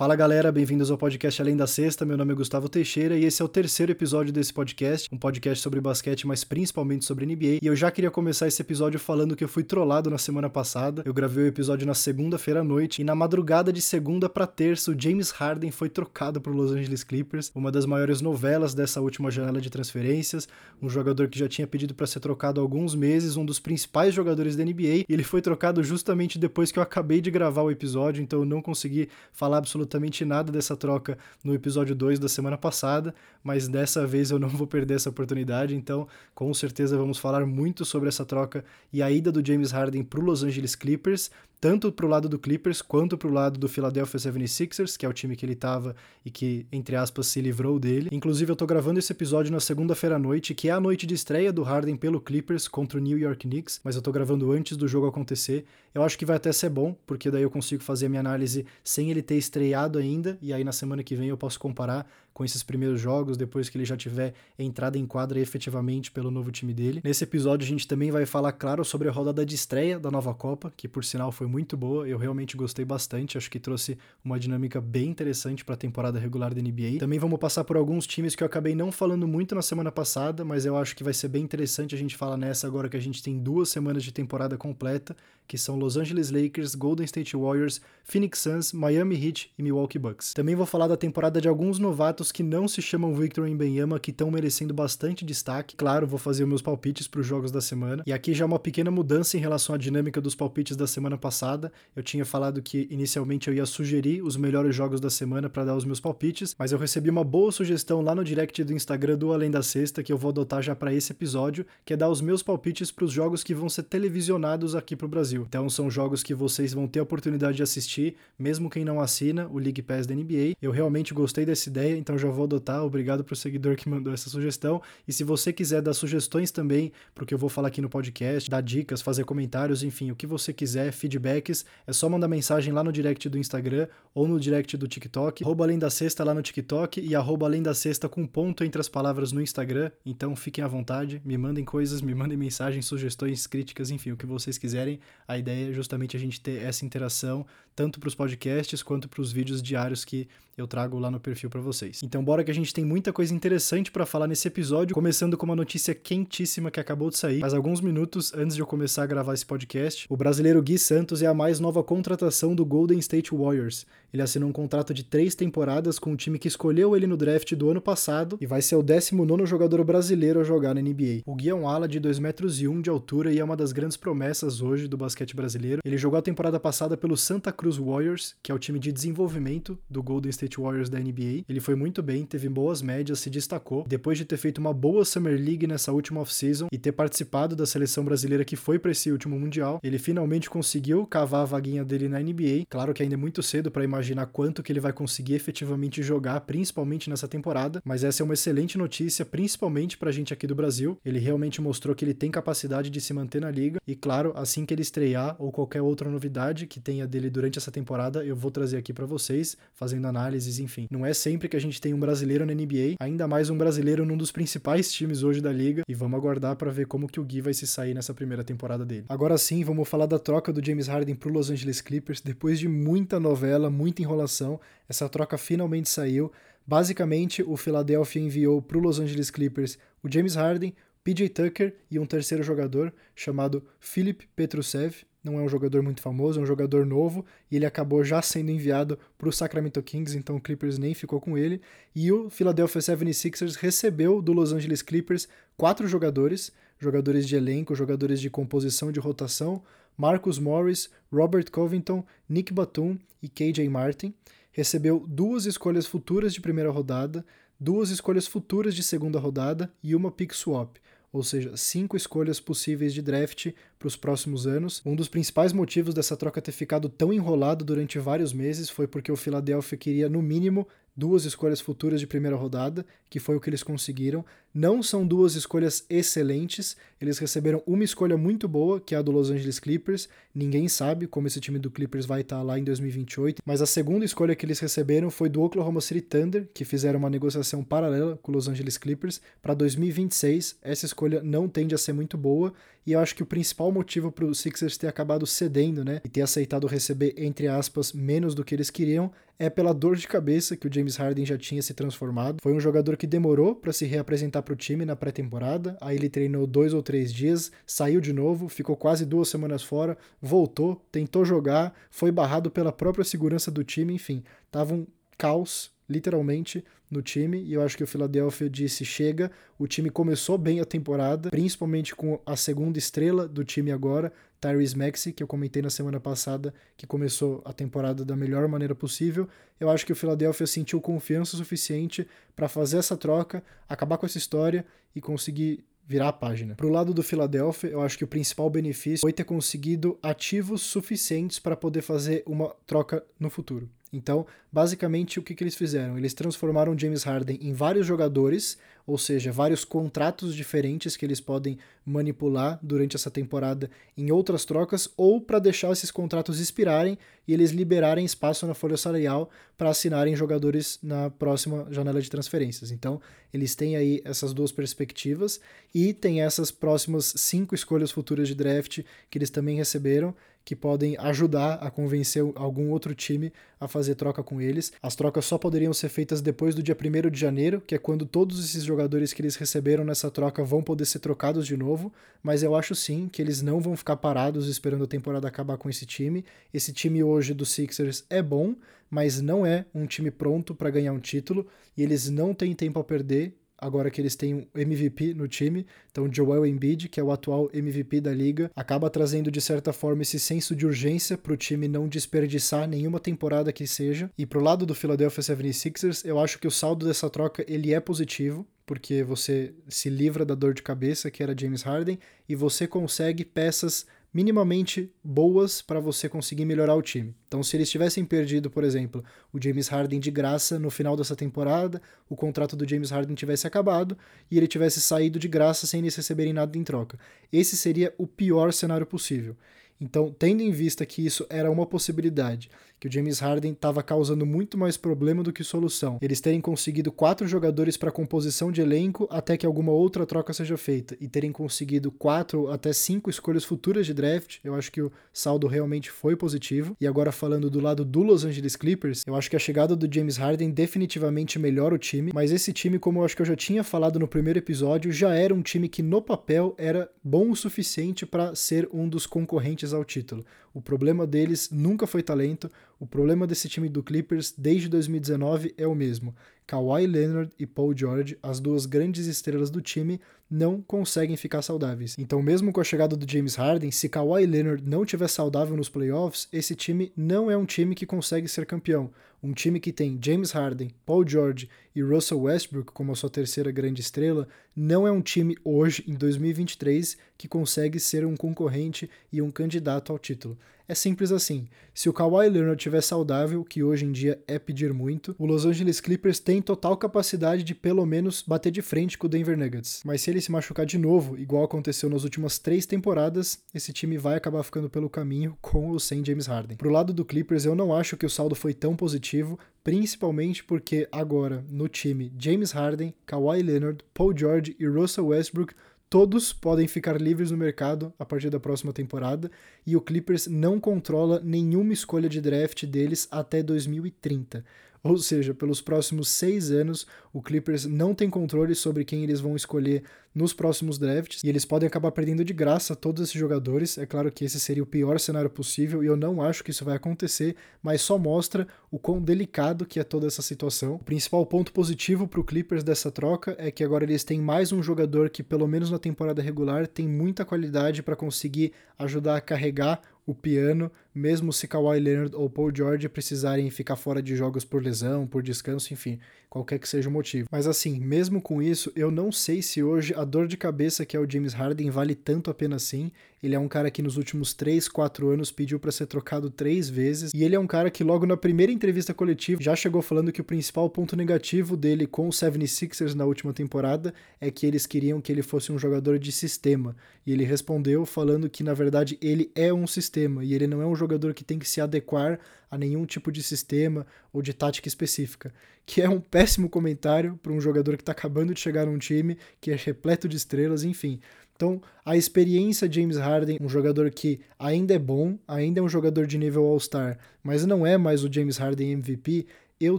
Fala galera, bem-vindos ao podcast Além da Sexta. Meu nome é Gustavo Teixeira e esse é o terceiro episódio desse podcast, um podcast sobre basquete, mas principalmente sobre NBA. E eu já queria começar esse episódio falando que eu fui trollado na semana passada. Eu gravei o episódio na segunda-feira à noite e na madrugada de segunda para terça, o James Harden foi trocado para Los Angeles Clippers, uma das maiores novelas dessa última janela de transferências, um jogador que já tinha pedido para ser trocado há alguns meses, um dos principais jogadores da NBA, e ele foi trocado justamente depois que eu acabei de gravar o episódio, então eu não consegui falar absolutamente nada dessa troca no episódio 2 da semana passada, mas dessa vez eu não vou perder essa oportunidade, então com certeza vamos falar muito sobre essa troca e a ida do James Harden para o Los Angeles Clippers, tanto para o lado do Clippers quanto para o lado do Philadelphia 76ers, que é o time que ele estava e que, entre aspas, se livrou dele. Inclusive, eu estou gravando esse episódio na segunda-feira à noite, que é a noite de estreia do Harden pelo Clippers contra o New York Knicks, mas eu estou gravando antes do jogo acontecer. Eu acho que vai até ser bom, porque daí eu consigo fazer a minha análise sem ele ter estreado ainda, e aí na semana que vem eu posso comparar com esses primeiros jogos, depois que ele já tiver entrada em quadra efetivamente pelo novo time dele. Nesse episódio a gente também vai falar, claro, sobre a rodada de estreia da nova Copa, que por sinal foi muito boa, eu realmente gostei bastante, acho que trouxe uma dinâmica bem interessante para a temporada regular da NBA. Também vamos passar por alguns times que eu acabei não falando muito na semana passada, mas eu acho que vai ser bem interessante a gente falar nessa agora que a gente tem duas semanas de temporada completa, que são Los Angeles Lakers, Golden State Warriors, Phoenix Suns, Miami Heat e Milwaukee Bucks. Também vou falar da temporada de alguns novatos que não se chamam Victor Wembanyama, que estão merecendo bastante destaque. Claro, vou fazer meus palpites para os jogos da semana. E aqui já uma pequena mudança em relação à dinâmica dos palpites da semana passada. Eu tinha falado que inicialmente eu ia sugerir os melhores jogos da semana para dar os meus palpites, mas eu recebi uma boa sugestão lá no direct do Instagram do Além da Sexta que eu vou adotar já para esse episódio, que é dar os meus palpites para os jogos que vão ser televisionados aqui para o. Brasil. Então são jogos que vocês vão ter a oportunidade de assistir, mesmo quem não assina o League Pass da NBA. Eu realmente gostei dessa ideia, então já vou adotar. Obrigado pro seguidor que mandou essa sugestão. E se você quiser dar sugestões também pro que eu vou falar aqui no podcast, dar dicas, fazer comentários, enfim, o que você quiser, feedbacks, é só mandar mensagem lá no direct do Instagram ou no direct do TikTok. Arroba Além da Sexta lá no TikTok e arroba Além da Sexta com ponto entre as palavras no Instagram. Então fiquem à vontade, me mandem coisas, me mandem mensagens, sugestões, críticas, enfim, o que vocês quiserem. A ideia é justamente a gente ter essa interação tanto para os podcasts quanto para os vídeos diários que eu trago lá no perfil para vocês. Então bora que a gente tem muita coisa interessante para falar nesse episódio, começando com uma notícia quentíssima que acabou de sair, faz alguns minutos antes de eu começar a gravar esse podcast. O brasileiro Gui Santos é a mais nova contratação do Golden State Warriors. Ele assinou um contrato de três temporadas com o time que escolheu ele no draft do ano passado e vai ser o 19 jogador brasileiro a jogar na NBA. O Gui é um ala de 2 metros e 1 de altura e é uma das grandes promessas hoje do basquete brasileiro. Ele jogou a temporada passada pelo Santa Cruz Warriors, que é o time de desenvolvimento do Golden State Warriors da NBA. Ele foi muito bem, teve boas médias, se destacou. Depois de ter feito uma boa Summer League nessa última off-season e ter participado da seleção brasileira que foi para esse último Mundial, ele finalmente conseguiu cavar a vaguinha dele na NBA. Claro que ainda é muito cedo para imaginar quanto que ele vai conseguir efetivamente jogar, principalmente nessa temporada, mas essa é uma excelente notícia, principalmente pra gente aqui do Brasil. Ele realmente mostrou que ele tem capacidade de se manter na liga e claro, assim que ele estrear ou qualquer outra novidade que tenha dele durante essa temporada, eu vou trazer aqui para vocês, fazendo análises, enfim. Não é sempre que a gente tem um brasileiro na NBA, ainda mais um brasileiro num dos principais times hoje da liga, e vamos aguardar para ver como que o Gui vai se sair nessa primeira temporada dele. Agora sim, vamos falar da troca do James Harden pro Los Angeles Clippers, depois de muita novela, muita enrolação, essa troca finalmente saiu. Basicamente, o Philadelphia enviou pro Los Angeles Clippers o James Harden, PJ Tucker e um terceiro jogador chamado Philip Petrusev, não é um jogador muito famoso, é um jogador novo, e ele acabou já sendo enviado para o Sacramento Kings, então o Clippers nem ficou com ele. E o Philadelphia 76ers recebeu do Los Angeles Clippers quatro jogadores, jogadores de elenco, jogadores de composição de rotação, Marcus Morris, Robert Covington, Nick Batum e KJ Martin. Recebeu duas escolhas futuras de primeira rodada, duas escolhas futuras de segunda rodada e uma pick swap ou seja, cinco escolhas possíveis de draft para os próximos anos. Um dos principais motivos dessa troca ter ficado tão enrolado durante vários meses foi porque o Philadelphia queria, no mínimo, duas escolhas futuras de primeira rodada, que foi o que eles conseguiram. Não são duas escolhas excelentes, eles receberam uma escolha muito boa, que é a do Los Angeles Clippers. Ninguém sabe como esse time do Clippers vai estar lá em 2028, mas a segunda escolha que eles receberam foi do Oklahoma City Thunder, que fizeram uma negociação paralela com o Los Angeles Clippers para 2026. Essa escolha não tende a ser muito boa, e eu acho que o principal principal motivo para o Sixers ter acabado cedendo, né, e ter aceitado receber, entre aspas, menos do que eles queriam, é pela dor de cabeça que o James Harden já tinha se transformado. Foi um jogador que demorou para se reapresentar para o time na pré-temporada, aí ele treinou dois ou três dias, saiu de novo, ficou quase duas semanas fora, voltou, tentou jogar, foi barrado pela própria segurança do time, enfim, tava um caos literalmente, no time, e eu acho que o Philadelphia disse: chega. O time começou bem a temporada, principalmente com a segunda estrela do time agora, Tyrese Maxey, que eu comentei na semana passada, que começou a temporada da melhor maneira possível. Eu acho que o Philadelphia sentiu confiança suficiente para fazer essa troca, acabar com essa história e conseguir virar a página. Pro lado do Philadelphia, eu acho que o principal benefício foi ter conseguido ativos suficientes para poder fazer uma troca no futuro. Então, basicamente, o que, que eles fizeram? Eles transformaram James Harden em vários jogadores, ou seja, vários contratos diferentes que eles podem manipular durante essa temporada em outras trocas, ou para deixar esses contratos expirarem e eles liberarem espaço na folha salarial para assinarem jogadores na próxima janela de transferências. Então, eles têm aí essas duas perspectivas e tem essas próximas cinco escolhas futuras de draft que eles também receberam que podem ajudar a convencer algum outro time a fazer troca com eles. As trocas só poderiam ser feitas depois do dia 1 de janeiro, que é quando todos esses jogadores que eles receberam nessa troca vão poder ser trocados de novo, mas eu acho sim que eles não vão ficar parados esperando a temporada acabar com esse time. Esse time hoje do Sixers é bom, mas não é um time pronto para ganhar um título e eles não têm tempo a perder agora que eles têm um MVP no time. Então, Joel Embiid, que é o atual MVP da liga, acaba trazendo de certa forma esse senso de urgência para o time não desperdiçar nenhuma temporada que seja. E pro lado do Philadelphia 76ers, eu acho que o saldo dessa troca ele é positivo porque você se livra da dor de cabeça que era James Harden e você consegue peças minimamente boas para você conseguir melhorar o time. Então, se eles tivessem perdido, por exemplo, o James Harden de graça no final dessa temporada, o contrato do James Harden tivesse acabado e ele tivesse saído de graça sem eles receberem nada em troca. Esse seria o pior cenário possível. Então, tendo em vista que isso era uma possibilidade que o James Harden estava causando muito mais problema do que solução. Eles terem conseguido quatro jogadores para composição de elenco até que alguma outra troca seja feita e terem conseguido quatro até cinco escolhas futuras de draft, eu acho que o saldo realmente foi positivo. E agora falando do lado do Los Angeles Clippers, eu acho que a chegada do James Harden definitivamente melhora o time, mas esse time, como eu acho que eu já tinha falado no primeiro episódio, já era um time que no papel era bom o suficiente para ser um dos concorrentes ao título. O problema deles nunca foi talento, o problema desse time do Clippers desde 2019 é o mesmo. Kawhi Leonard e Paul George, as duas grandes estrelas do time, não conseguem ficar saudáveis. Então, mesmo com a chegada do James Harden, se Kawhi Leonard não estiver saudável nos playoffs, esse time não é um time que consegue ser campeão. Um time que tem James Harden, Paul George e Russell Westbrook como a sua terceira grande estrela, não é um time hoje, em 2023, que consegue ser um concorrente e um candidato ao título. É simples assim. Se o Kawhi Leonard estiver saudável, que hoje em dia é pedir muito, o Los Angeles Clippers tem total capacidade de pelo menos bater de frente com o Denver Nuggets. Mas se ele se machucar de novo, igual aconteceu nas últimas três temporadas, esse time vai acabar ficando pelo caminho com ou sem James Harden. Pro lado do Clippers, eu não acho que o saldo foi tão positivo, principalmente porque agora no time James Harden, Kawhi Leonard, Paul George e Russell Westbrook todos podem ficar livres no mercado a partir da próxima temporada e o Clippers não controla nenhuma escolha de draft deles até 2030. Ou seja, pelos próximos seis anos, o Clippers não tem controle sobre quem eles vão escolher nos próximos drafts e eles podem acabar perdendo de graça todos esses jogadores. É claro que esse seria o pior cenário possível e eu não acho que isso vai acontecer, mas só mostra o quão delicado que é toda essa situação. O principal ponto positivo para o Clippers dessa troca é que agora eles têm mais um jogador que, pelo menos na temporada regular, tem muita qualidade para conseguir ajudar a carregar o piano, mesmo se Kawhi Leonard ou Paul George precisarem ficar fora de jogos por lesão, por descanso, enfim, qualquer que seja o motivo. Mas assim, mesmo com isso, eu não sei se hoje a dor de cabeça que é o James Harden vale tanto a pena assim. Ele é um cara que nos últimos 3, 4 anos pediu para ser trocado três vezes. E ele é um cara que logo na primeira entrevista coletiva já chegou falando que o principal ponto negativo dele com o 76ers na última temporada é que eles queriam que ele fosse um jogador de sistema. E ele respondeu falando que na verdade ele é um sistema e ele não é um jogador que tem que se adequar a nenhum tipo de sistema ou de tática específica, que é um péssimo comentário para um jogador que está acabando de chegar num time que é repleto de estrelas, enfim Então, a experiência James Harden, um jogador que ainda é bom, ainda é um jogador de nível All-Star, mas não é mais o James Harden MVP, eu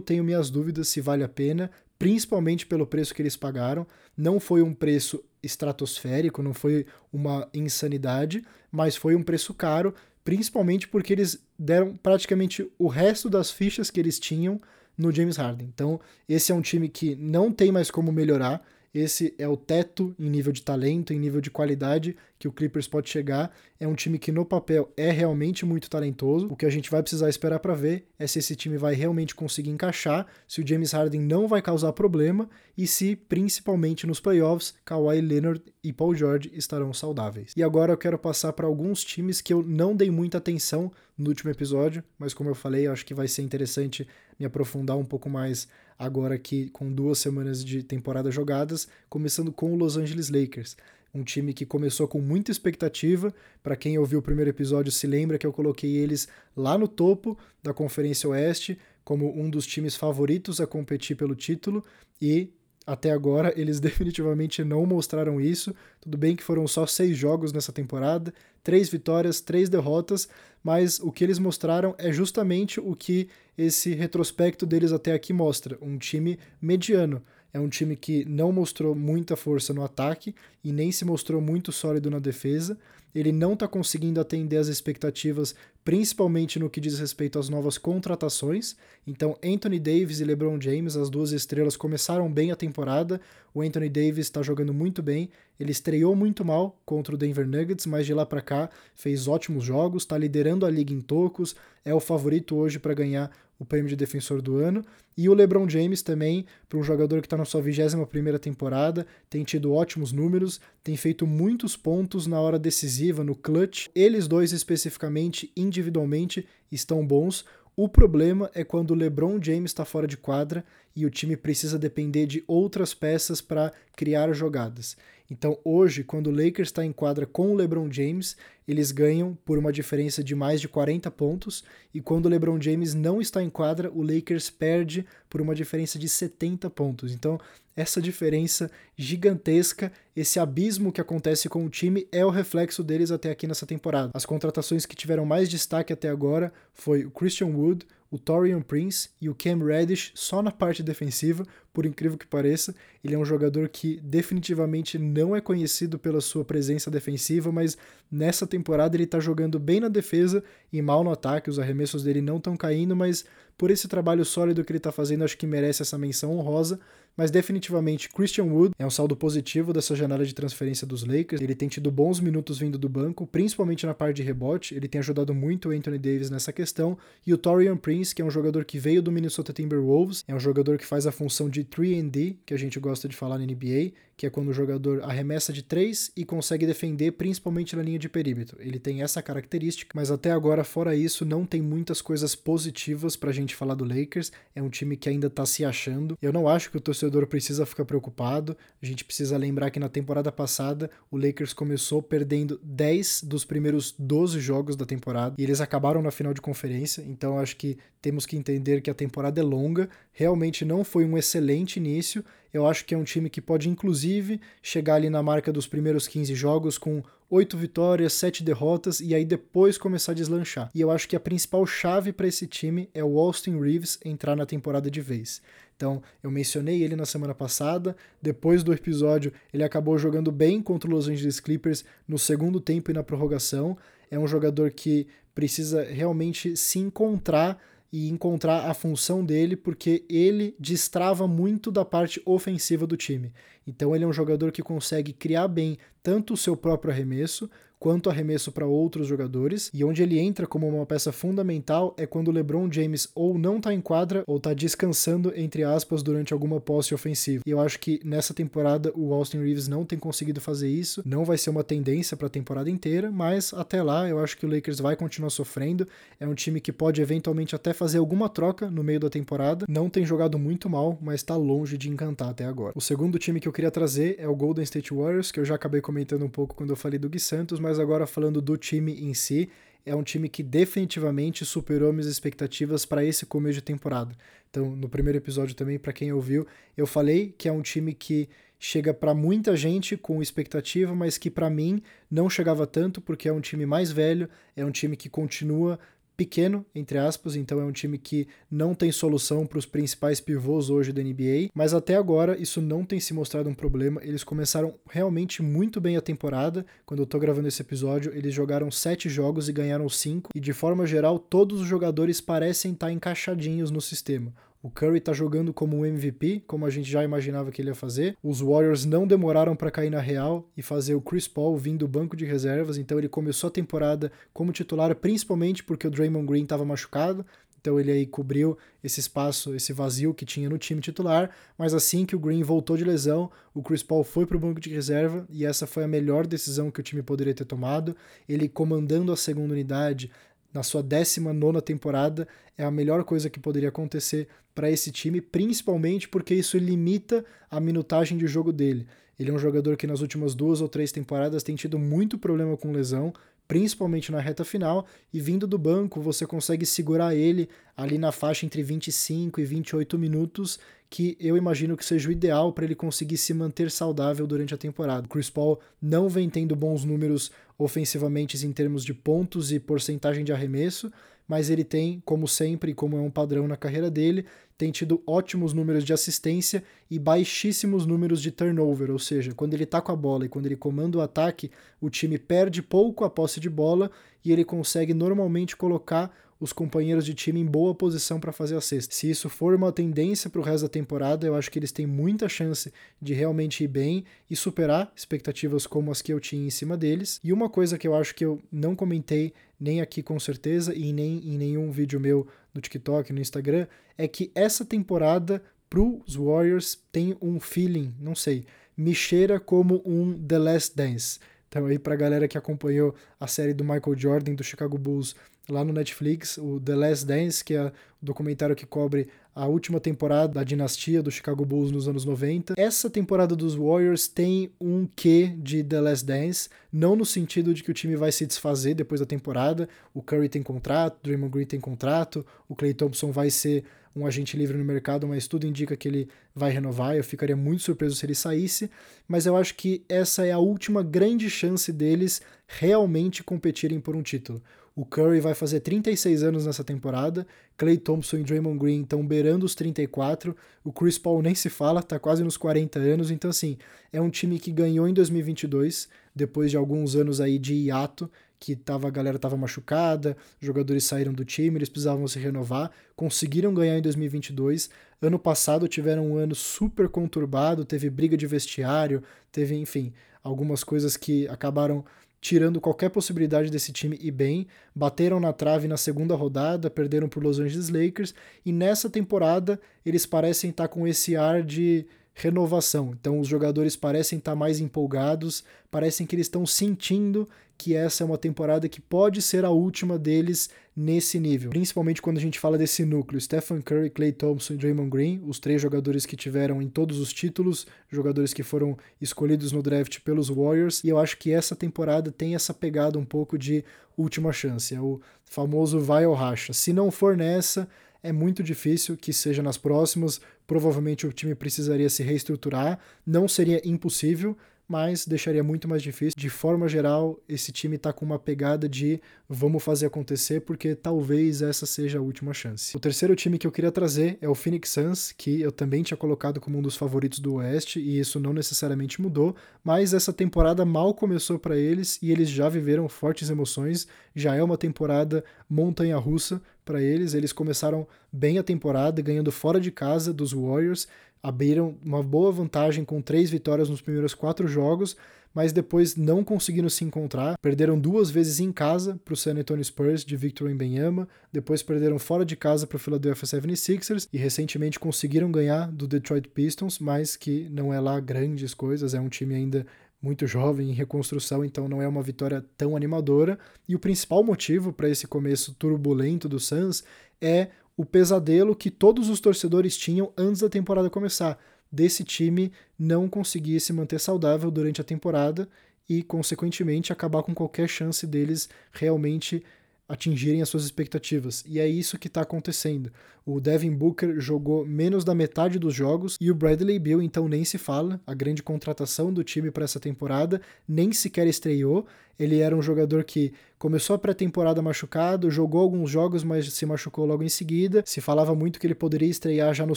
tenho minhas dúvidas se vale a pena, principalmente pelo preço que eles pagaram. Não foi um preço estratosférico, não foi uma insanidade, mas foi um preço caro, principalmente porque eles deram praticamente o resto das fichas que eles tinham no James Harden. Então, esse é um time que não tem mais como melhorar. Esse é o teto em nível de talento, em nível de qualidade que o Clippers pode chegar. É um time que no papel é realmente muito talentoso. O que a gente vai precisar esperar para ver é se esse time vai realmente conseguir encaixar, se o James Harden não vai causar problema e se, principalmente nos playoffs, Kawhi Leonard e Paul George estarão saudáveis. E agora eu quero passar para alguns times que eu não dei muita atenção no último episódio, mas como eu falei, eu acho que vai ser interessante me aprofundar um pouco mais agora aqui com duas semanas de temporada jogadas, começando com o Los Angeles Lakers. Um time que começou com muita expectativa. Para quem ouviu o primeiro episódio se lembra que eu coloquei eles lá no topo da Conferência Oeste como um dos times favoritos a competir pelo título e até agora eles definitivamente não mostraram isso. Tudo bem que foram só seis jogos nessa temporada, três vitórias, três derrotas, mas o que eles mostraram é justamente o que esse retrospecto deles até aqui mostra: um time mediano. É um time que não mostrou muita força no ataque e nem se mostrou muito sólido na defesa. Ele não está conseguindo atender às expectativas, principalmente no que diz respeito às novas contratações. Então, Anthony Davis e LeBron James, as duas estrelas, começaram bem a temporada. O Anthony Davis está jogando muito bem. Ele estreou muito mal contra o Denver Nuggets, mas de lá para cá fez ótimos jogos, está liderando a liga em tocos, é o favorito hoje para ganhar o prêmio de defensor do ano. E o LeBron James também, para um jogador que está na sua 21ª temporada, tem tido ótimos números, tem feito muitos pontos na hora decisiva, no clutch. Eles dois especificamente, individualmente, estão bons. O problema é quando o LeBron James está fora de quadra e o time precisa depender de outras peças para criar jogadas. Então, hoje, quando o Lakers está em quadra com o LeBron James, eles ganham por uma diferença de mais de 40 pontos, e quando o LeBron James não está em quadra, o Lakers perde por uma diferença de 70 pontos. Então, essa diferença gigantesca, esse abismo que acontece com o time é o reflexo deles até aqui nessa temporada. As contratações que tiveram mais destaque até agora foi o Christian Wood, o Torian Prince e o Cam Reddish só na parte defensiva, por incrível que pareça. Ele é um jogador que definitivamente não é conhecido pela sua presença defensiva, mas nessa temporada ele está jogando bem na defesa e mal no ataque. Os arremessos dele não estão caindo, mas por esse trabalho sólido que ele está fazendo, acho que merece essa menção honrosa mas definitivamente Christian Wood é um saldo positivo dessa janela de transferência dos Lakers. Ele tem tido bons minutos vindo do banco, principalmente na parte de rebote. Ele tem ajudado muito o Anthony Davis nessa questão. E o Torian Prince, que é um jogador que veio do Minnesota Timberwolves, é um jogador que faz a função de 3D, que a gente gosta de falar na NBA, que é quando o jogador arremessa de 3 e consegue defender principalmente na linha de perímetro. Ele tem essa característica, mas até agora, fora isso, não tem muitas coisas positivas pra gente falar do Lakers. É um time que ainda tá se achando. Eu não acho que o torcedor precisa ficar preocupado. A gente precisa lembrar que na temporada passada o Lakers começou perdendo 10 dos primeiros 12 jogos da temporada e eles acabaram na final de conferência. Então acho que temos que entender que a temporada é longa. Realmente não foi um excelente início. Eu acho que é um time que pode, inclusive, chegar ali na marca dos primeiros 15 jogos com oito vitórias, sete derrotas e aí depois começar a deslanchar. E eu acho que a principal chave para esse time é o Austin Reeves entrar na temporada de vez. Então, eu mencionei ele na semana passada. Depois do episódio, ele acabou jogando bem contra os Los Angeles Clippers no segundo tempo e na prorrogação. É um jogador que precisa realmente se encontrar e encontrar a função dele, porque ele destrava muito da parte ofensiva do time. Então ele é um jogador que consegue criar bem tanto o seu próprio arremesso, quanto arremesso para outros jogadores, e onde ele entra como uma peça fundamental é quando o LeBron James ou não está em quadra ou está descansando, entre aspas, durante alguma posse ofensiva. E eu acho que nessa temporada o Austin Reeves não tem conseguido fazer isso, não vai ser uma tendência para a temporada inteira, mas até lá eu acho que o Lakers vai continuar sofrendo. É um time que pode eventualmente até fazer alguma troca no meio da temporada. Não tem jogado muito mal, mas está longe de encantar até agora. O segundo time que eu queria trazer é o Golden State Warriors, que eu já acabei comentando um pouco quando eu falei do Gui Santos, mas agora falando do time em si, é um time que definitivamente superou minhas expectativas para esse começo de temporada. Então, no primeiro episódio também, para quem ouviu, eu falei que é um time que chega para muita gente com expectativa, mas que para mim não chegava tanto porque é um time mais velho, é um time que continua pequeno, entre aspas, então é um time que não tem solução para os principais pivôs hoje da NBA, mas até agora isso não tem se mostrado um problema. Eles começaram realmente muito bem a temporada. Quando eu tô gravando esse episódio, eles jogaram sete jogos e ganharam cinco, e de forma geral, todos os jogadores parecem estar encaixadinhos no sistema. O Curry tá jogando como um MVP, como a gente já imaginava que ele ia fazer. Os Warriors não demoraram para cair na real e fazer o Chris Paul vindo do banco de reservas, então ele começou a temporada como titular, principalmente porque o Draymond Green estava machucado. Então ele aí cobriu esse espaço, esse vazio que tinha no time titular, mas assim que o Green voltou de lesão, o Chris Paul foi para o banco de reserva e essa foi a melhor decisão que o time poderia ter tomado. Ele comandando a segunda unidade, na sua 19 temporada, é a melhor coisa que poderia acontecer para esse time, principalmente porque isso limita a minutagem de jogo dele. Ele é um jogador que nas últimas duas ou três temporadas tem tido muito problema com lesão, principalmente na reta final, e vindo do banco você consegue segurar ele ali na faixa entre 25 e 28 minutos, que eu imagino que seja o ideal para ele conseguir se manter saudável durante a temporada. O Chris Paul não vem tendo bons números ofensivamente em termos de pontos e porcentagem de arremesso, mas ele tem, como sempre, como é um padrão na carreira dele, tem tido ótimos números de assistência e baixíssimos números de turnover, ou seja, quando ele está com a bola e quando ele comanda o ataque, o time perde pouco a posse de bola e ele consegue normalmente colocar os companheiros de time em boa posição para fazer a cesta. Se isso for uma tendência para o resto da temporada, eu acho que eles têm muita chance de realmente ir bem e superar expectativas como as que eu tinha em cima deles. E uma coisa que eu acho que eu não comentei nem aqui com certeza e nem em nenhum vídeo meu no TikTok, no Instagram, é que essa temporada para os Warriors tem um feeling, não sei, me cheira como um The Last Dance. Então aí pra galera que acompanhou a série do Michael Jordan do Chicago Bulls lá no Netflix, o The Last Dance, que é o documentário que cobre a última temporada da dinastia do Chicago Bulls nos anos 90. Essa temporada dos Warriors tem um quê de The Last Dance, não no sentido de que o time vai se desfazer depois da temporada, o Curry tem contrato, o Draymond Green tem contrato, o Klay Thompson vai ser um agente livre no mercado, mas tudo indica que ele vai renovar. Eu ficaria muito surpreso se ele saísse, mas eu acho que essa é a última grande chance deles realmente competirem por um título. O Curry vai fazer 36 anos nessa temporada, Clay Thompson e Draymond Green estão beirando os 34, o Chris Paul nem se fala, tá quase nos 40 anos, então assim, é um time que ganhou em 2022, depois de alguns anos aí de hiato, que tava, a galera estava machucada, jogadores saíram do time, eles precisavam se renovar, conseguiram ganhar em 2022. Ano passado tiveram um ano super conturbado, teve briga de vestiário, teve, enfim, algumas coisas que acabaram tirando qualquer possibilidade desse time ir bem, bateram na trave na segunda rodada, perderam por Los Angeles Lakers e nessa temporada eles parecem estar com esse ar de renovação. Então os jogadores parecem estar mais empolgados, parecem que eles estão sentindo que essa é uma temporada que pode ser a última deles nesse nível. Principalmente quando a gente fala desse núcleo, Stephen Curry, Klay Thompson e Draymond Green, os três jogadores que tiveram em todos os títulos, jogadores que foram escolhidos no draft pelos Warriors, e eu acho que essa temporada tem essa pegada um pouco de última chance, é o famoso vai ou racha. Se não for nessa, é muito difícil que seja nas próximas. Provavelmente o time precisaria se reestruturar. Não seria impossível, mas deixaria muito mais difícil. De forma geral, esse time está com uma pegada de vamos fazer acontecer, porque talvez essa seja a última chance. O terceiro time que eu queria trazer é o Phoenix Suns, que eu também tinha colocado como um dos favoritos do Oeste, e isso não necessariamente mudou, mas essa temporada mal começou para eles e eles já viveram fortes emoções. Já é uma temporada montanha-russa para eles. Eles começaram bem a temporada, ganhando fora de casa dos Warriors, abriram uma boa vantagem com três vitórias nos primeiros quatro jogos, mas depois não conseguiram se encontrar. Perderam duas vezes em casa para o San Antonio Spurs de Victor Wembanyama, depois perderam fora de casa para o Philadelphia 76ers e recentemente conseguiram ganhar do Detroit Pistons, mas que não é lá grandes coisas, é um time ainda muito jovem em reconstrução, então não é uma vitória tão animadora. E o principal motivo para esse começo turbulento do Suns é o pesadelo que todos os torcedores tinham antes da temporada começar, desse time não conseguir se manter saudável durante a temporada e, consequentemente, acabar com qualquer chance deles realmente atingirem as suas expectativas. E é isso que está acontecendo. O Devin Booker jogou menos da metade dos jogos e o Bradley Beal então nem se fala. A grande contratação do time para essa temporada nem sequer estreou. Ele era um jogador que começou a pré-temporada machucado, jogou alguns jogos, mas se machucou logo em seguida. Se falava muito que ele poderia estrear já no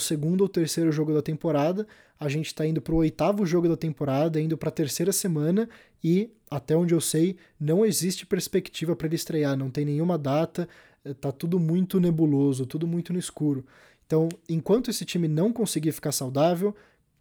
segundo ou terceiro jogo da temporada. A gente está indo para o oitavo jogo da temporada, indo para a terceira semana e, até onde eu sei, não existe perspectiva para ele estrear, não tem nenhuma data, eh, tá tudo muito nebuloso, tudo muito no escuro. Então, enquanto esse time não conseguir ficar saudável,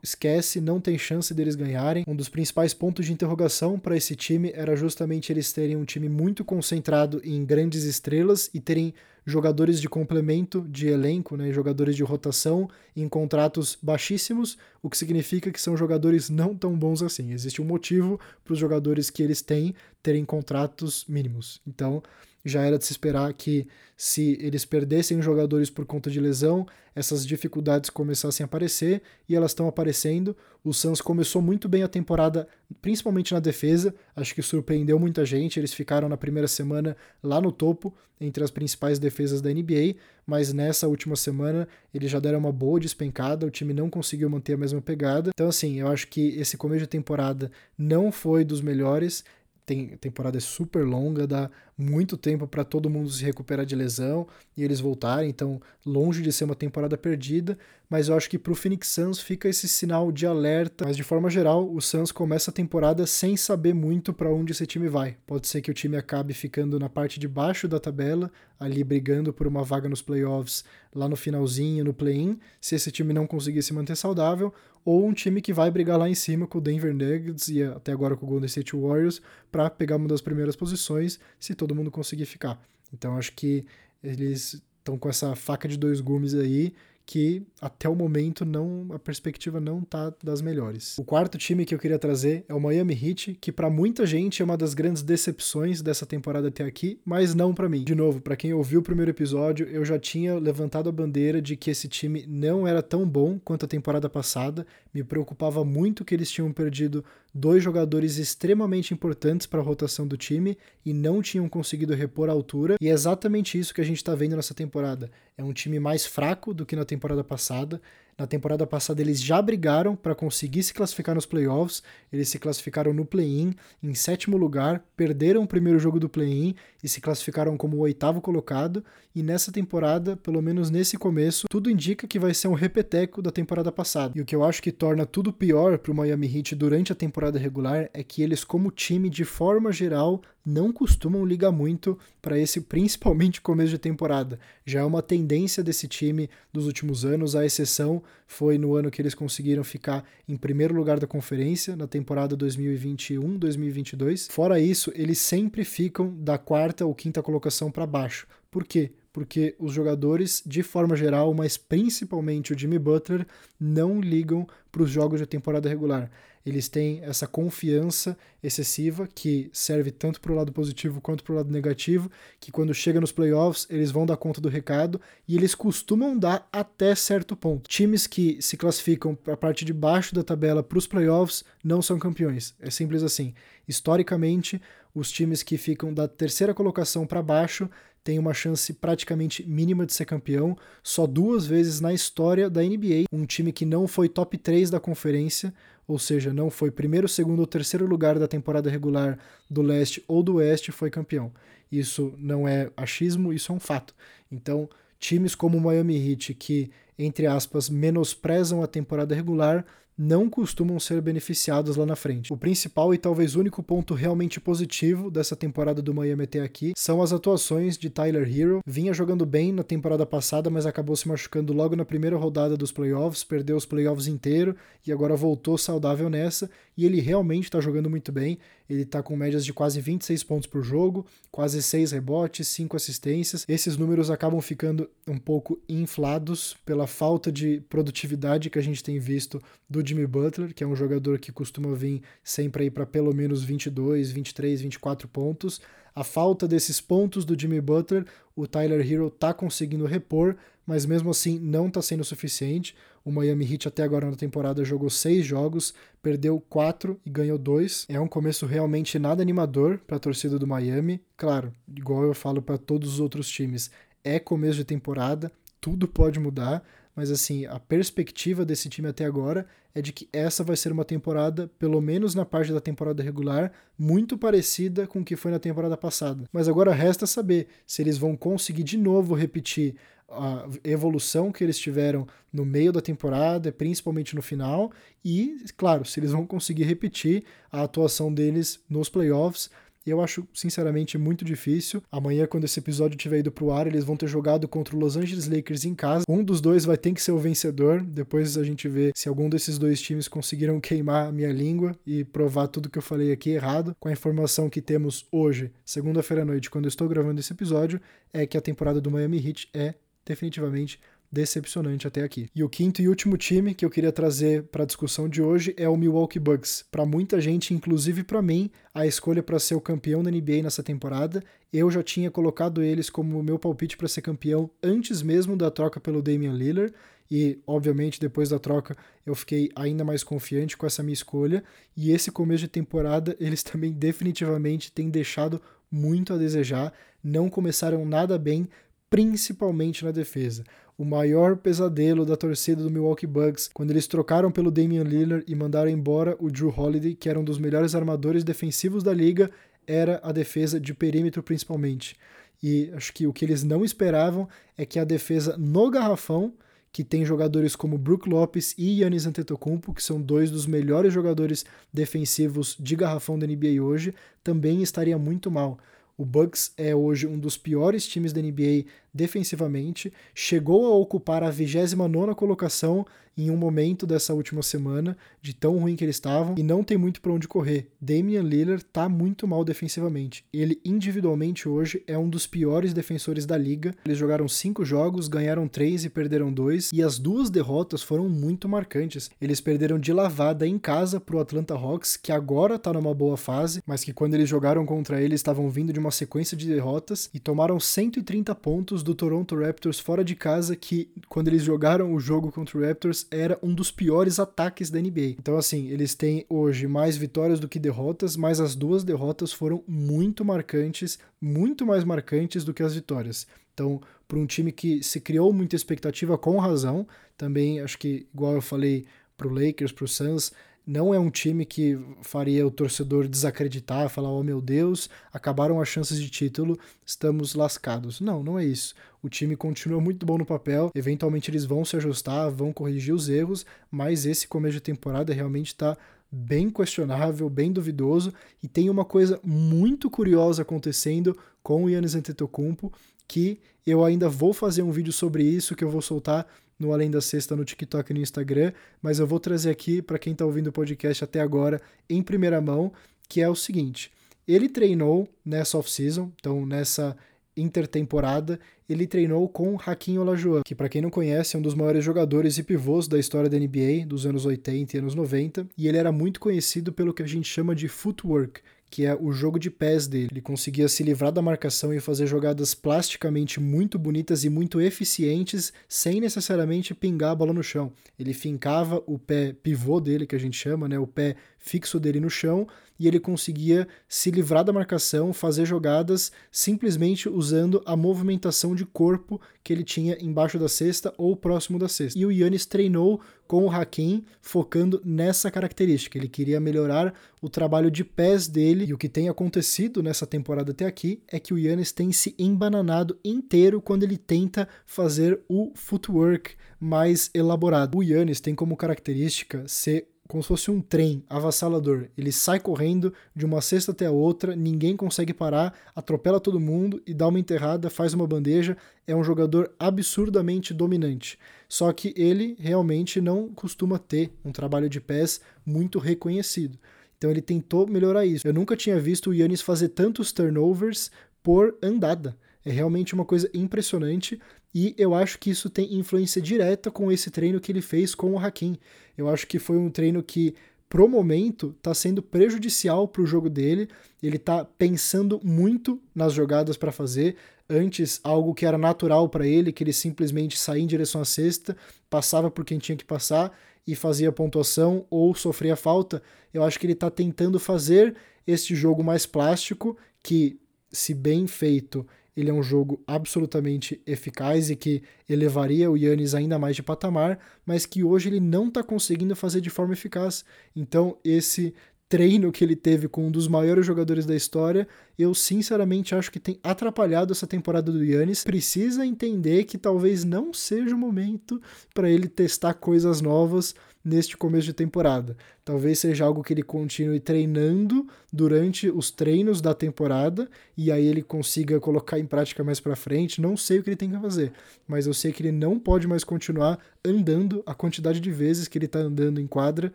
esquece, não tem chance deles ganharem. Um dos principais pontos de interrogação para esse time era justamente eles terem um time muito concentrado em grandes estrelas e terem jogadores de complemento de elenco, né, jogadores de rotação em contratos baixíssimos, o que significa que são jogadores não tão bons assim. Existe um motivo para os jogadores que eles têm terem contratos mínimos. Então, já era de se esperar que se eles perdessem jogadores por conta de lesão, essas dificuldades começassem a aparecer e elas estão aparecendo. O Suns começou muito bem a temporada, principalmente na defesa, acho que surpreendeu muita gente. Eles ficaram na primeira semana lá no topo, entre as principais defesas da NBA, mas nessa última semana eles já deram uma boa despencada, o time não conseguiu manter a mesma pegada. Então, assim, eu acho que esse começo de temporada não foi dos melhores tem, temporada é super longa, dá muito tempo para todo mundo se recuperar de lesão e eles voltarem, então longe de ser uma temporada perdida, mas eu acho que para o Phoenix Suns fica esse sinal de alerta, mas de forma geral, o Suns começa a temporada sem saber muito para onde esse time vai. Pode ser que o time acabe ficando na parte de baixo da tabela, ali brigando por uma vaga nos playoffs lá no finalzinho, no play-in, se esse time não conseguir se manter saudável, ou um time que vai brigar lá em cima com o Denver Nuggets e até agora com o Golden State Warriors para pegar uma das primeiras posições, se mundo conseguir ficar. Então acho que eles estão com essa faca de dois gumes aí que até o momento não a perspectiva não tá das melhores. O quarto time que eu queria trazer é o Miami Heat, que para muita gente é uma das grandes decepções dessa temporada até aqui, mas não para mim. De novo, para quem ouviu o primeiro episódio, eu já tinha levantado a bandeira de que esse time não era tão bom quanto a temporada passada. Me preocupava muito que eles tinham perdido dois jogadores extremamente importantes para a rotação do time e não tinham conseguido repor a altura. E é exatamente isso que a gente está vendo nessa temporada. É um time mais fraco do que na temporada passada. Na temporada passada eles já brigaram para conseguir se classificar nos playoffs, eles se classificaram no play-in em sétimo lugar, perderam o primeiro jogo do play-in e se classificaram como o oitavo colocado. E nessa temporada, pelo menos nesse começo, tudo indica que vai ser um repeteco da temporada passada. E o que eu acho que torna tudo pior para o Miami Heat durante a temporada regular é que eles, como time, de forma geral, não costumam ligar muito para esse principalmente começo de temporada. Já é uma tendência desse time dos últimos anos, a exceção foi no ano que eles conseguiram ficar em primeiro lugar da conferência, na temporada 2021-2022. Fora isso, eles sempre ficam da quarta ou quinta colocação para baixo. Por quê? Porque os jogadores, de forma geral, mas principalmente o Jimmy Butler, não ligam para os jogos de temporada regular eles têm essa confiança excessiva que serve tanto para o lado positivo quanto para o lado negativo, que quando chega nos playoffs eles vão dar conta do recado e eles costumam dar até certo ponto. Times que se classificam para a parte de baixo da tabela para os playoffs não são campeões. É simples assim. Historicamente, os times que ficam da terceira colocação para baixo têm uma chance praticamente mínima de ser campeão. Só duas vezes na história da NBA, um time que não foi top 3 da conferência ou seja, não foi primeiro, segundo ou terceiro lugar da temporada regular do leste ou do oeste, foi campeão. Isso não é achismo, isso é um fato. Então, times como o Miami Heat, que, entre aspas, menosprezam a temporada regular, não costumam ser beneficiados lá na frente. O principal e talvez único ponto realmente positivo dessa temporada do Miami até aqui são as atuações de Tyler Hero. Vinha jogando bem na temporada passada, mas acabou se machucando logo na primeira rodada dos playoffs, perdeu os playoffs inteiro e agora voltou saudável nessa. E ele realmente está jogando muito bem. Ele está com médias de quase 26 pontos por jogo, quase 6 rebotes, 5 assistências. Esses números acabam ficando um pouco inflados pela falta de produtividade que a gente tem visto do Jimmy Butler, que é um jogador que costuma vir sempre aí para pelo menos 22, 23, 24 pontos. A falta desses pontos do Jimmy Butler, o Tyler Hero tá conseguindo repor, mas mesmo assim não está sendo suficiente. O Miami Heat até agora na temporada jogou seis jogos, perdeu quatro e ganhou dois. É um começo realmente nada animador para a torcida do Miami. Claro, igual eu falo para todos os outros times, é começo de temporada, tudo pode mudar, mas assim, a perspectiva desse time até agora é de que essa vai ser uma temporada, pelo menos na parte da temporada regular, muito parecida com o que foi na temporada passada. Mas agora resta saber se eles vão conseguir de novo repetir a evolução que eles tiveram no meio da temporada, principalmente no final, e, claro, se eles vão conseguir repetir a atuação deles nos playoffs, eu acho, sinceramente, muito difícil. Amanhã, quando esse episódio tiver ido pro ar, eles vão ter jogado contra o Los Angeles Lakers em casa. Um dos dois vai ter que ser o vencedor. Depois a gente vê se algum desses dois times conseguiram queimar a minha língua e provar tudo que eu falei aqui errado. Com a informação que temos hoje, segunda-feira à noite, quando eu estou gravando esse episódio, é que a temporada do Miami Heat é definitivamente decepcionante até aqui. E o quinto e último time que eu queria trazer para a discussão de hoje é o Milwaukee Bucks. Para muita gente, inclusive para mim, a escolha para ser o campeão da NBA nessa temporada, eu já tinha colocado eles como meu palpite para ser campeão antes mesmo da troca pelo Damian Lillard. E, obviamente, depois da troca, eu fiquei ainda mais confiante com essa minha escolha. E esse começo de temporada, eles também definitivamente têm deixado muito a desejar. Não começaram nada bem, principalmente na defesa o maior pesadelo da torcida do Milwaukee Bucks quando eles trocaram pelo Damian Lillard e mandaram embora o Drew Holiday, que era um dos melhores armadores defensivos da liga, era a defesa de perímetro principalmente. E acho que o que eles não esperavam é que a defesa no garrafão, que tem jogadores como Brook Lopes e Yannis Antetokounmpo, que são dois dos melhores jogadores defensivos de garrafão da NBA hoje, também estaria muito mal. O Bucks é hoje um dos piores times da NBA defensivamente, chegou a ocupar a 29 colocação em um momento dessa última semana, de tão ruim que eles estavam, e não tem muito para onde correr. Damian Lillard tá muito mal defensivamente. Ele individualmente hoje é um dos piores defensores da liga. Eles jogaram cinco jogos, ganharam três e perderam dois, e as duas derrotas foram muito marcantes. Eles perderam de lavada em casa pro Atlanta Hawks, que agora tá numa boa fase, mas que quando eles jogaram contra ele estavam vindo de uma sequência de derrotas e tomaram 130 pontos do Toronto Raptors fora de casa, que quando eles jogaram o jogo contra o Raptors era um dos piores ataques da NBA. Então, assim, eles têm hoje mais vitórias do que derrotas, mas as duas derrotas foram muito marcantes, muito mais marcantes do que as vitórias. Então, para um time que se criou muita expectativa com razão, também acho que, igual eu falei para o Lakers, para o Suns, não é um time que faria o torcedor desacreditar, falar, oh meu Deus, acabaram as chances de título, estamos lascados. Não, não é isso. O time continua muito bom no papel, eventualmente eles vão se ajustar, vão corrigir os erros, mas esse começo de temporada realmente está bem questionável, bem duvidoso, e tem uma coisa muito curiosa acontecendo com o Yannis Antetokounmpo, que eu ainda vou fazer um vídeo sobre isso que eu vou soltar no Além da Sexta no TikTok e no Instagram, mas eu vou trazer aqui para quem está ouvindo o podcast até agora em primeira mão, que é o seguinte: ele treinou nessa off-season, então nessa intertemporada, ele treinou com Hakim Olajuwon, que para quem não conhece é um dos maiores jogadores e pivôs da história da NBA dos anos 80 e anos 90, e ele era muito conhecido pelo que a gente chama de footwork, que é o jogo de pés dele. Ele conseguia se livrar da marcação e fazer jogadas plasticamente muito bonitas e muito eficientes, sem necessariamente pingar a bola no chão. Ele fincava o pé pivô dele, que a gente chama, né, o pé fixo dele no chão, e ele conseguia se livrar da marcação, fazer jogadas simplesmente usando a movimentação de corpo que ele tinha embaixo da cesta ou próximo da cesta. E o Yannis treinou com o Hakim focando nessa característica. Ele queria melhorar o trabalho de pés dele, e o que tem acontecido nessa temporada até aqui é que o Yannis tem se embananado inteiro quando ele tenta fazer o footwork mais elaborado. O Yannis tem como característica ser como se fosse um trem avassalador. Ele sai correndo de uma cesta até a outra, ninguém consegue parar, atropela todo mundo e dá uma enterrada, faz uma bandeja. É um jogador absurdamente dominante. Só que ele realmente não costuma ter um trabalho de pés muito reconhecido. Então ele tentou melhorar isso. Eu nunca tinha visto o Yannis fazer tantos turnovers por andada. É realmente uma coisa impressionante e eu acho que isso tem influência direta com esse treino que ele fez com o Hakim. Eu acho que foi um treino que pro momento, está sendo prejudicial para o jogo dele. Ele está pensando muito nas jogadas para fazer. Antes, algo que era natural para ele, que ele simplesmente saía em direção à cesta, passava por quem tinha que passar e fazia pontuação ou sofria falta. Eu acho que ele está tentando fazer este jogo mais plástico, que, se bem feito, ele é um jogo absolutamente eficaz e que elevaria o Yannis ainda mais de patamar, mas que hoje ele não está conseguindo fazer de forma eficaz. Então, esse treino que ele teve com um dos maiores jogadores da história, eu sinceramente acho que tem atrapalhado essa temporada do Yannis. Precisa entender que talvez não seja o momento para ele testar coisas novas neste começo de temporada. Talvez seja algo que ele continue treinando durante os treinos da temporada e aí ele consiga colocar em prática mais para frente. Não sei o que ele tem que fazer, mas eu sei que ele não pode mais continuar andando a quantidade de vezes que ele tá andando em quadra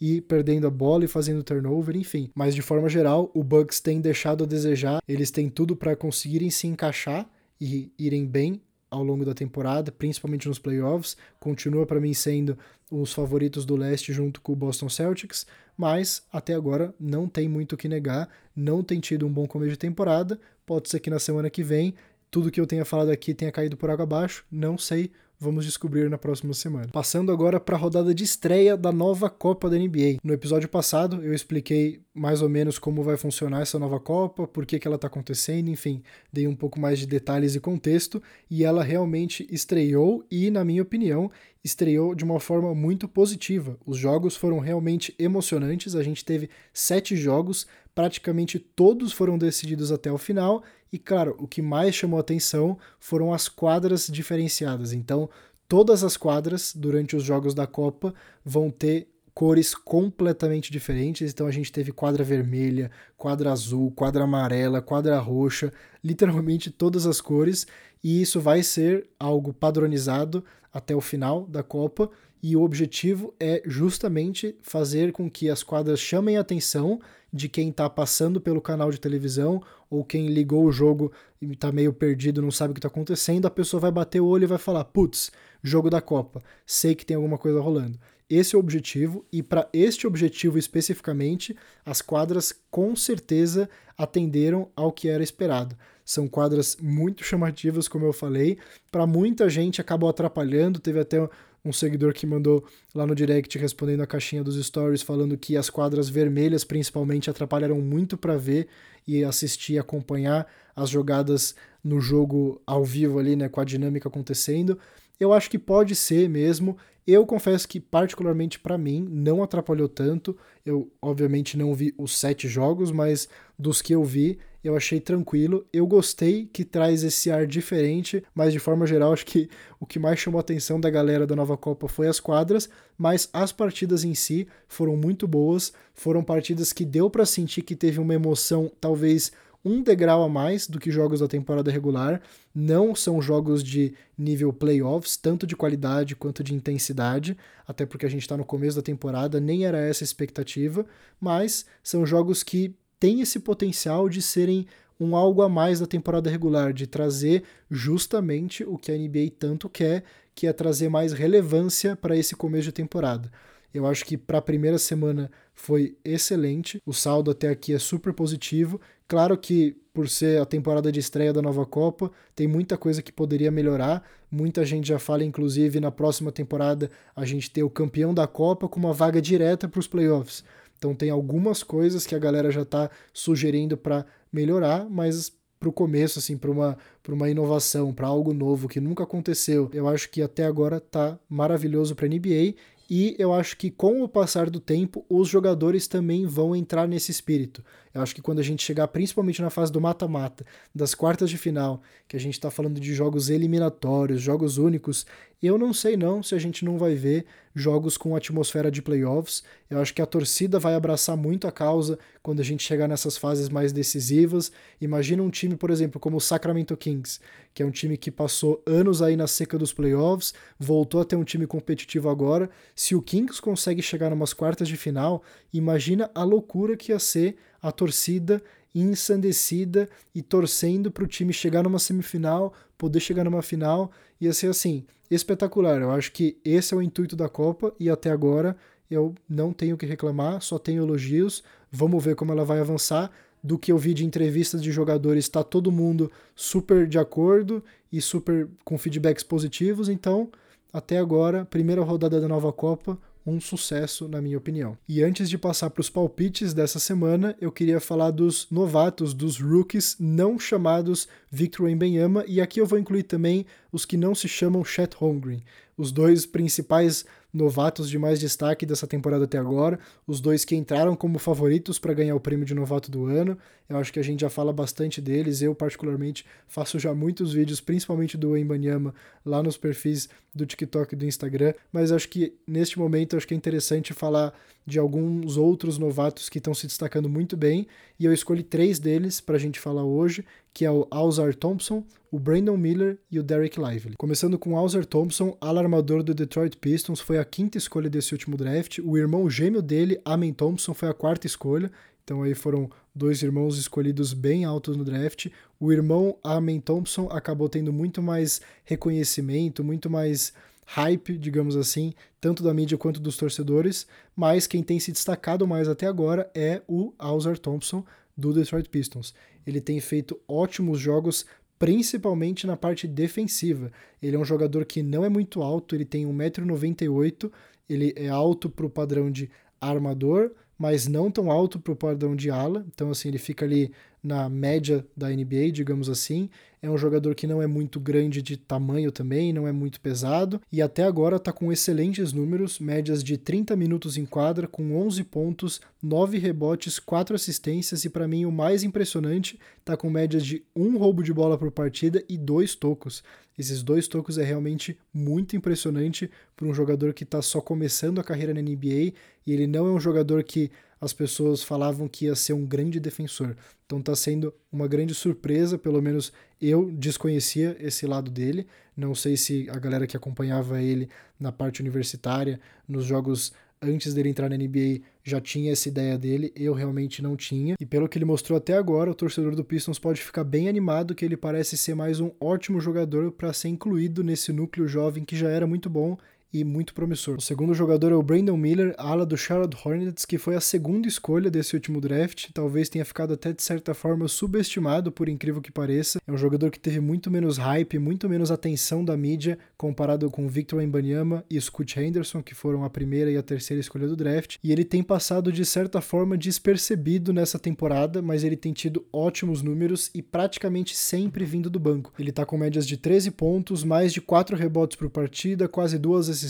e perdendo a bola e fazendo turnover, enfim. Mas de forma geral, o Bucks tem deixado a desejar. Eles têm tudo para conseguirem se encaixar e irem bem ao longo da temporada, principalmente nos playoffs. Continua para mim sendo os favoritos do leste junto com o Boston Celtics, mas até agora não tem muito o que negar, não tem tido um bom começo de temporada. Pode ser que na semana que vem tudo que eu tenha falado aqui tenha caído por água abaixo, não sei, Vamos descobrir na próxima semana. Passando agora para a rodada de estreia da nova Copa da NBA. No episódio passado, eu expliquei mais ou menos como vai funcionar essa nova Copa, por que, que ela está acontecendo, enfim, dei um pouco mais de detalhes e contexto, e ela realmente estreou e, na minha opinião, estreou de uma forma muito positiva. Os jogos foram realmente emocionantes, a gente teve sete jogos, praticamente todos foram decididos até o final, e claro, o que mais chamou atenção foram as quadras diferenciadas. Então, todas as quadras durante os jogos da Copa vão ter cores completamente diferentes. Então a gente teve quadra vermelha, quadra azul, quadra amarela, quadra roxa, literalmente todas as cores, e isso vai ser algo padronizado até o final da Copa. E o objetivo é justamente fazer com que as quadras chamem a atenção de quem está passando pelo canal de televisão ou quem ligou o jogo e está meio perdido, não sabe o que está acontecendo, a pessoa vai bater o olho e vai falar: putz, jogo da Copa, sei que tem alguma coisa rolando. Esse é o objetivo, e para este objetivo especificamente, as quadras com certeza atenderam ao que era esperado. São quadras muito chamativas, como eu falei, para muita gente acabou atrapalhando. Teve até um seguidor que mandou lá no direct respondendo a caixinha dos stories falando que as quadras vermelhas principalmente atrapalharam muito para ver e assistir, acompanhar as jogadas no jogo ao vivo ali, né, com a dinâmica acontecendo. Eu acho que pode ser mesmo. Eu confesso que, particularmente para mim, não atrapalhou tanto. Eu, obviamente, não vi os sete jogos, mas dos que eu vi, eu achei tranquilo. Eu gostei que traz esse ar diferente, mas de forma geral, acho que o que mais chamou a atenção da galera da nova Copa foi as quadras, mas as partidas em si foram muito boas. Foram partidas que deu para sentir que teve uma emoção, talvez um degrau a mais do que jogos da temporada regular. Não são jogos de nível playoffs, tanto de qualidade quanto de intensidade, até porque a gente está no começo da temporada, nem era essa a expectativa, mas são jogos que têm esse potencial de serem um algo a mais da temporada regular, de trazer justamente o que a NBA tanto quer, que é trazer mais relevância para esse começo de temporada. Eu acho que para a primeira semana foi excelente. O saldo até aqui é super positivo. Claro que por ser a temporada de estreia da nova Copa, tem muita coisa que poderia melhorar. Muita gente já fala, inclusive, na próxima temporada a gente ter o campeão da Copa com uma vaga direta para os playoffs. Então tem algumas coisas que a galera já está sugerindo para melhorar, mas para o começo, assim, para uma, uma inovação, para algo novo que nunca aconteceu, eu acho que até agora tá maravilhoso para a NBA e eu acho que com o passar do tempo, os jogadores também vão entrar nesse espírito. Eu acho que quando a gente chegar, principalmente na fase do mata-mata, das quartas de final, que a gente está falando de jogos eliminatórios, jogos únicos, eu não sei não se a gente não vai ver jogos com atmosfera de playoffs. Eu acho que a torcida vai abraçar muito a causa quando a gente chegar nessas fases mais decisivas. Imagina um time, por exemplo, como o Sacramento Kings, que é um time que passou anos aí na seca dos playoffs, voltou a ter um time competitivo agora. Se o Kings consegue chegar numas quartas de final, imagina a loucura que ia ser a torcida ensandecida e torcendo para o time chegar numa semifinal, poder chegar numa final, ia ser assim, espetacular. Eu acho que esse é o intuito da Copa e até agora eu não tenho que reclamar, só tenho elogios. Vamos ver como ela vai avançar. Do que eu vi de entrevistas de jogadores, está todo mundo super de acordo e super com feedbacks positivos. Então, até agora, primeira rodada da nova Copa, um sucesso, na minha opinião. E antes de passar para os palpites dessa semana, eu queria falar dos novatos, dos rookies não chamados Victor Wembanyama, e aqui eu vou incluir também os que não se chamam Chet Holmgren, os dois principais novatos de mais destaque dessa temporada até agora, os dois que entraram como favoritos para ganhar o prêmio de novato do ano. Eu acho que a gente já fala bastante deles. Eu, particularmente, faço já muitos vídeos, principalmente do Embanyama, lá nos perfis do TikTok e do Instagram. Mas acho que neste momento acho que é interessante falar de alguns outros novatos que estão se destacando muito bem. E eu escolhi três deles para a gente falar hoje, que é o Alzar Thompson, o Brandon Miller e o Derek Lively. Começando com Alzar Thompson, alarmador do Detroit Pistons, foi a quinta escolha desse último draft. O irmão gêmeo dele, Amen Thompson, foi a quarta escolha. Então aí foram dois irmãos escolhidos bem altos no draft. O irmão Amen Thompson acabou tendo muito mais reconhecimento, muito mais hype, digamos assim, tanto da mídia quanto dos torcedores, mas quem tem se destacado mais até agora é o Alzar Thompson do Detroit Pistons. Ele tem feito ótimos jogos principalmente na parte defensiva. Ele é um jogador que não é muito alto, ele tem 1,98m, ele é alto para o padrão de armador, mas não tão alto para o padrão de ala. Então, assim, ele fica ali na média da NBA, digamos assim. É um jogador que não é muito grande de tamanho também, não é muito pesado. E até agora está com excelentes números, médias de 30 minutos em quadra, com 11 pontos, 9 rebotes, 4 assistências. E para mim, o mais impressionante, está com médias de um roubo de bola por partida e dois tocos. Esses dois tocos é realmente muito impressionante para um jogador que está só começando a carreira na NBA e ele não é um jogador que as pessoas falavam que ia ser um grande defensor. Então está sendo uma grande surpresa, pelo menos eu desconhecia esse lado dele. Não sei se a galera que acompanhava ele na parte universitária, nos jogos antes dele entrar na NBA, já tinha essa ideia dele, eu realmente não tinha. E pelo que ele mostrou até agora, o torcedor do Pistons pode ficar bem animado que ele parece ser mais um ótimo jogador para ser incluído nesse núcleo jovem que já era muito bom e muito promissor. O segundo jogador é o Brandon Miller, ala do Charlotte Hornets, que foi a segunda escolha desse último draft. Talvez tenha ficado até de certa forma subestimado, por incrível que pareça. É um jogador que teve muito menos hype, muito menos atenção da mídia comparado com Victor Wembanyama e Scoot Henderson, que foram a primeira e a terceira escolha do draft. E ele tem passado de certa forma despercebido nessa temporada, mas ele tem tido ótimos números e praticamente sempre vindo do banco. Ele tá com médias de 13 pontos, mais de 4 rebotes por partida, quase duas assistências,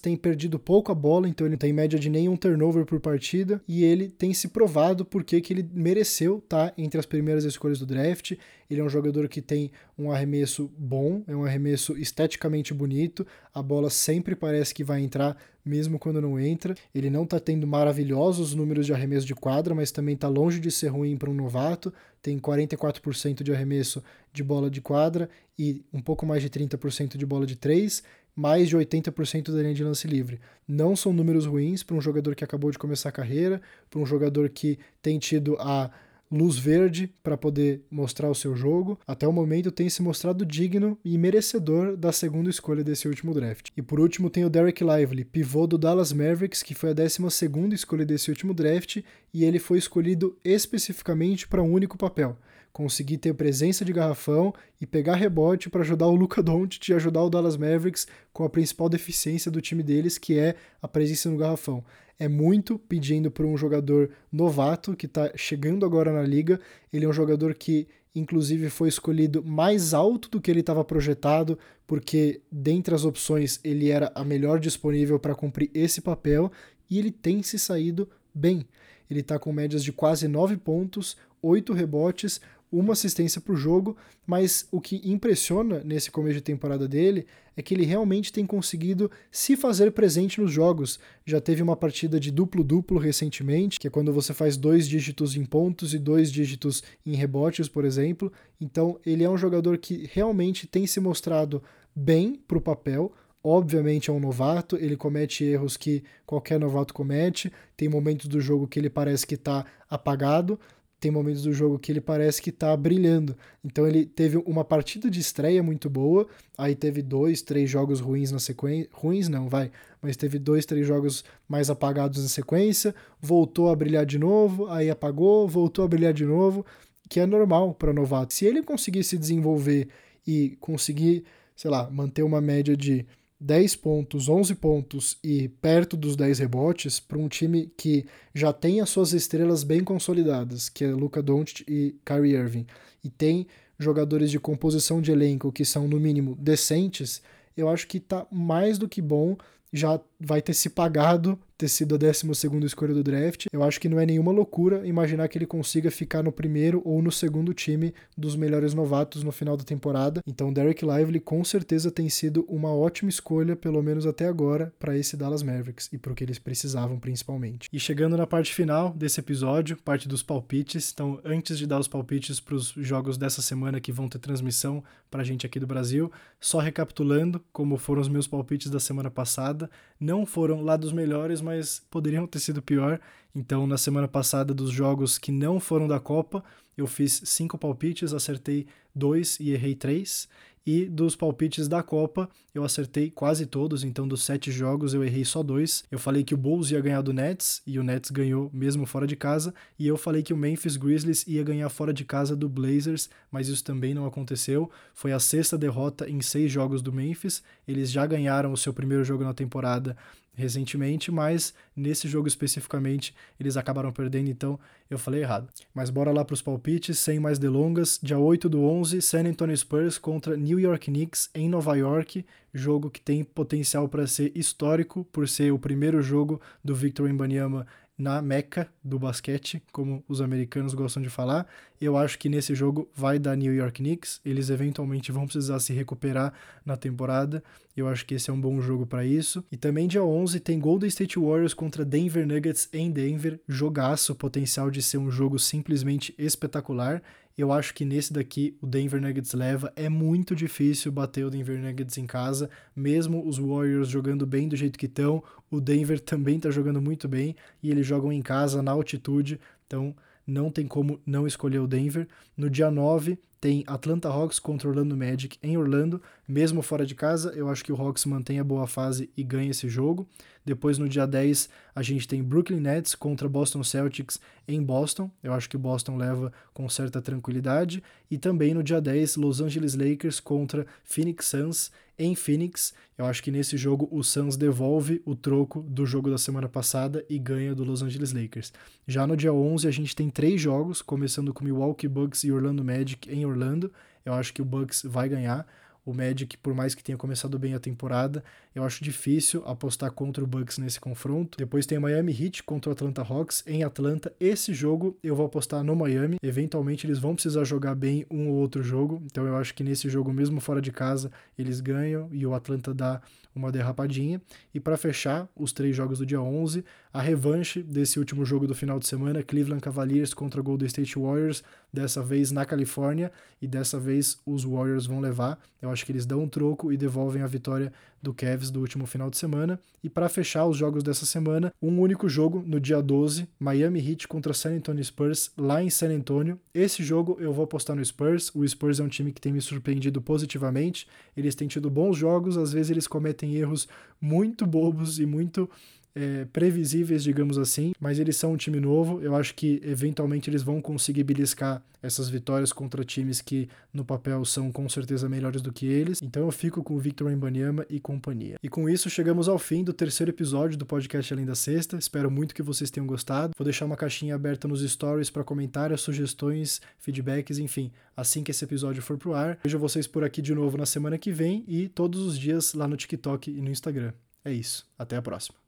tem perdido pouco a bola, então ele tem média de nenhum turnover por partida, e ele tem se provado porque que ele mereceu estar tá entre as primeiras escolhas do draft. Ele é um jogador que tem um arremesso bom, é um arremesso esteticamente bonito, a bola sempre parece que vai entrar, mesmo quando não entra. Ele não está tendo maravilhosos números de arremesso de quadra, mas também está longe de ser ruim para um novato. Tem 44% de arremesso de bola de quadra e um pouco mais de 30% de bola de três mais de 80% da linha de lance livre. Não são números ruins para um jogador que acabou de começar a carreira, para um jogador que tem tido a luz verde para poder mostrar o seu jogo. Até o momento tem se mostrado digno e merecedor da segunda escolha desse último draft. E por último tem o Derek Lively, pivô do Dallas Mavericks, que foi a 12 segunda escolha desse último draft e ele foi escolhido especificamente para um único papel conseguir ter presença de garrafão e pegar rebote para ajudar o Luca Doncic e ajudar o Dallas Mavericks com a principal deficiência do time deles, que é a presença no garrafão. É muito pedindo para um jogador novato que está chegando agora na liga. Ele é um jogador que, inclusive, foi escolhido mais alto do que ele estava projetado, porque dentre as opções ele era a melhor disponível para cumprir esse papel e ele tem se saído bem. Ele está com médias de quase 9 pontos, 8 rebotes, uma assistência por jogo, mas o que impressiona nesse começo de temporada dele é que ele realmente tem conseguido se fazer presente nos jogos. Já teve uma partida de duplo-duplo recentemente, que é quando você faz dois dígitos em pontos e dois dígitos em rebotes, por exemplo. Então, ele é um jogador que realmente tem se mostrado bem para o papel, Obviamente é um novato, ele comete erros que qualquer novato comete, tem momentos do jogo que ele parece que está apagado, tem momentos do jogo que ele parece que tá brilhando. Então ele teve uma partida de estreia muito boa, aí teve dois, três jogos ruins na sequência. Ruins não, vai. Mas teve dois, três jogos mais apagados na sequência, voltou a brilhar de novo, aí apagou, voltou a brilhar de novo, que é normal para novato. Se ele conseguir se desenvolver e conseguir, sei lá, manter uma média de 10 pontos, 11 pontos e perto dos 10 rebotes para um time que já tem as suas estrelas bem consolidadas, que é Luca Doncic e Kyrie Irving, e tem jogadores de composição de elenco que são no mínimo decentes, eu acho que está mais do que bom já vai ter se pagado ter sido a 12 escolha do draft. Eu acho que não é nenhuma loucura imaginar que ele consiga ficar no primeiro ou no segundo time dos melhores novatos no final da temporada. Então, Derek Lively com certeza tem sido uma ótima escolha, pelo menos até agora, para esse Dallas Mavericks e para o que eles precisavam principalmente. E chegando na parte final desse episódio, parte dos palpites. Então, antes de dar os palpites para os jogos dessa semana que vão ter transmissão para a gente aqui do Brasil, só recapitulando como foram os meus palpites da semana passada não foram lá dos melhores, mas poderiam ter sido pior. Então, na semana passada, dos jogos que não foram da Copa, eu fiz cinco palpites, acertei dois e errei três. E dos palpites da Copa, eu acertei quase todos, então dos sete jogos eu errei só dois. Eu falei que o Bulls ia ganhar do Nets, e o Nets ganhou mesmo fora de casa. E eu falei que o Memphis Grizzlies ia ganhar fora de casa do Blazers, mas isso também não aconteceu. Foi a sexta derrota em seis jogos do Memphis. Eles já ganharam o seu primeiro jogo na temporada recentemente, mas nesse jogo especificamente eles acabaram perdendo, então eu falei errado. Mas bora lá para os palpites, sem mais delongas. Dia 8 do 11, San Antonio Spurs contra New York Knicks em Nova York, jogo que tem potencial para ser histórico por ser o primeiro jogo do Victor Wembanyama na meca do basquete, como os americanos gostam de falar. Eu acho que nesse jogo vai dar New York Knicks. Eles eventualmente vão precisar se recuperar na temporada. Eu acho que esse é um bom jogo para isso. E também dia 11 tem Golden State Warriors contra Denver Nuggets em Denver. Jogaço, potencial de ser um jogo simplesmente espetacular. Eu acho que nesse daqui o Denver Nuggets leva. É muito difícil bater o Denver Nuggets em casa, mesmo os Warriors jogando bem do jeito que estão. O Denver também está jogando muito bem e eles jogam em casa, na altitude. Então não tem como não escolher o Denver. No dia 9 tem Atlanta Hawks contra Orlando Magic em Orlando, mesmo fora de casa. Eu acho que o Hawks mantém a boa fase e ganha esse jogo. Depois, no dia 10, a gente tem Brooklyn Nets contra Boston Celtics em Boston. Eu acho que Boston leva com certa tranquilidade. E também no dia 10, Los Angeles Lakers contra Phoenix Suns em Phoenix. Eu acho que nesse jogo o Suns devolve o troco do jogo da semana passada e ganha do Los Angeles Lakers. Já no dia 11, a gente tem três jogos, começando com Milwaukee Bucks e Orlando Magic em Orlando. Eu acho que o Bucks vai ganhar. O Magic, por mais que tenha começado bem a temporada, eu acho difícil apostar contra o Bucks nesse confronto. Depois tem Miami Heat contra o Atlanta Hawks em Atlanta. Esse jogo eu vou apostar no Miami. Eventualmente eles vão precisar jogar bem um ou outro jogo. Então eu acho que nesse jogo, mesmo fora de casa, eles ganham e o Atlanta dá uma derrapadinha. E para fechar os três jogos do dia 11, a revanche desse último jogo do final de semana, Cleveland Cavaliers contra Golden State Warriors, dessa vez na Califórnia, e dessa vez os Warriors vão levar. Eu acho que eles dão um troco e devolvem a vitória do Cavs do último final de semana. E para fechar os jogos dessa semana, um único jogo no dia 12, Miami Heat contra San Antonio Spurs lá em San Antonio. Esse jogo eu vou apostar no Spurs. O Spurs é um time que tem me surpreendido positivamente. Eles têm tido bons jogos, às vezes eles cometem erros muito bobos e muito é, previsíveis, digamos assim, mas eles são um time novo. Eu acho que eventualmente eles vão conseguir beliscar essas vitórias contra times que no papel são com certeza melhores do que eles. Então eu fico com o Victor Embanyama e companhia. E com isso chegamos ao fim do terceiro episódio do podcast Além da Sexta. Espero muito que vocês tenham gostado. Vou deixar uma caixinha aberta nos stories para comentários, sugestões, feedbacks, enfim, assim que esse episódio for pro ar. Vejo vocês por aqui de novo na semana que vem e todos os dias lá no TikTok e no Instagram. É isso. Até a próxima.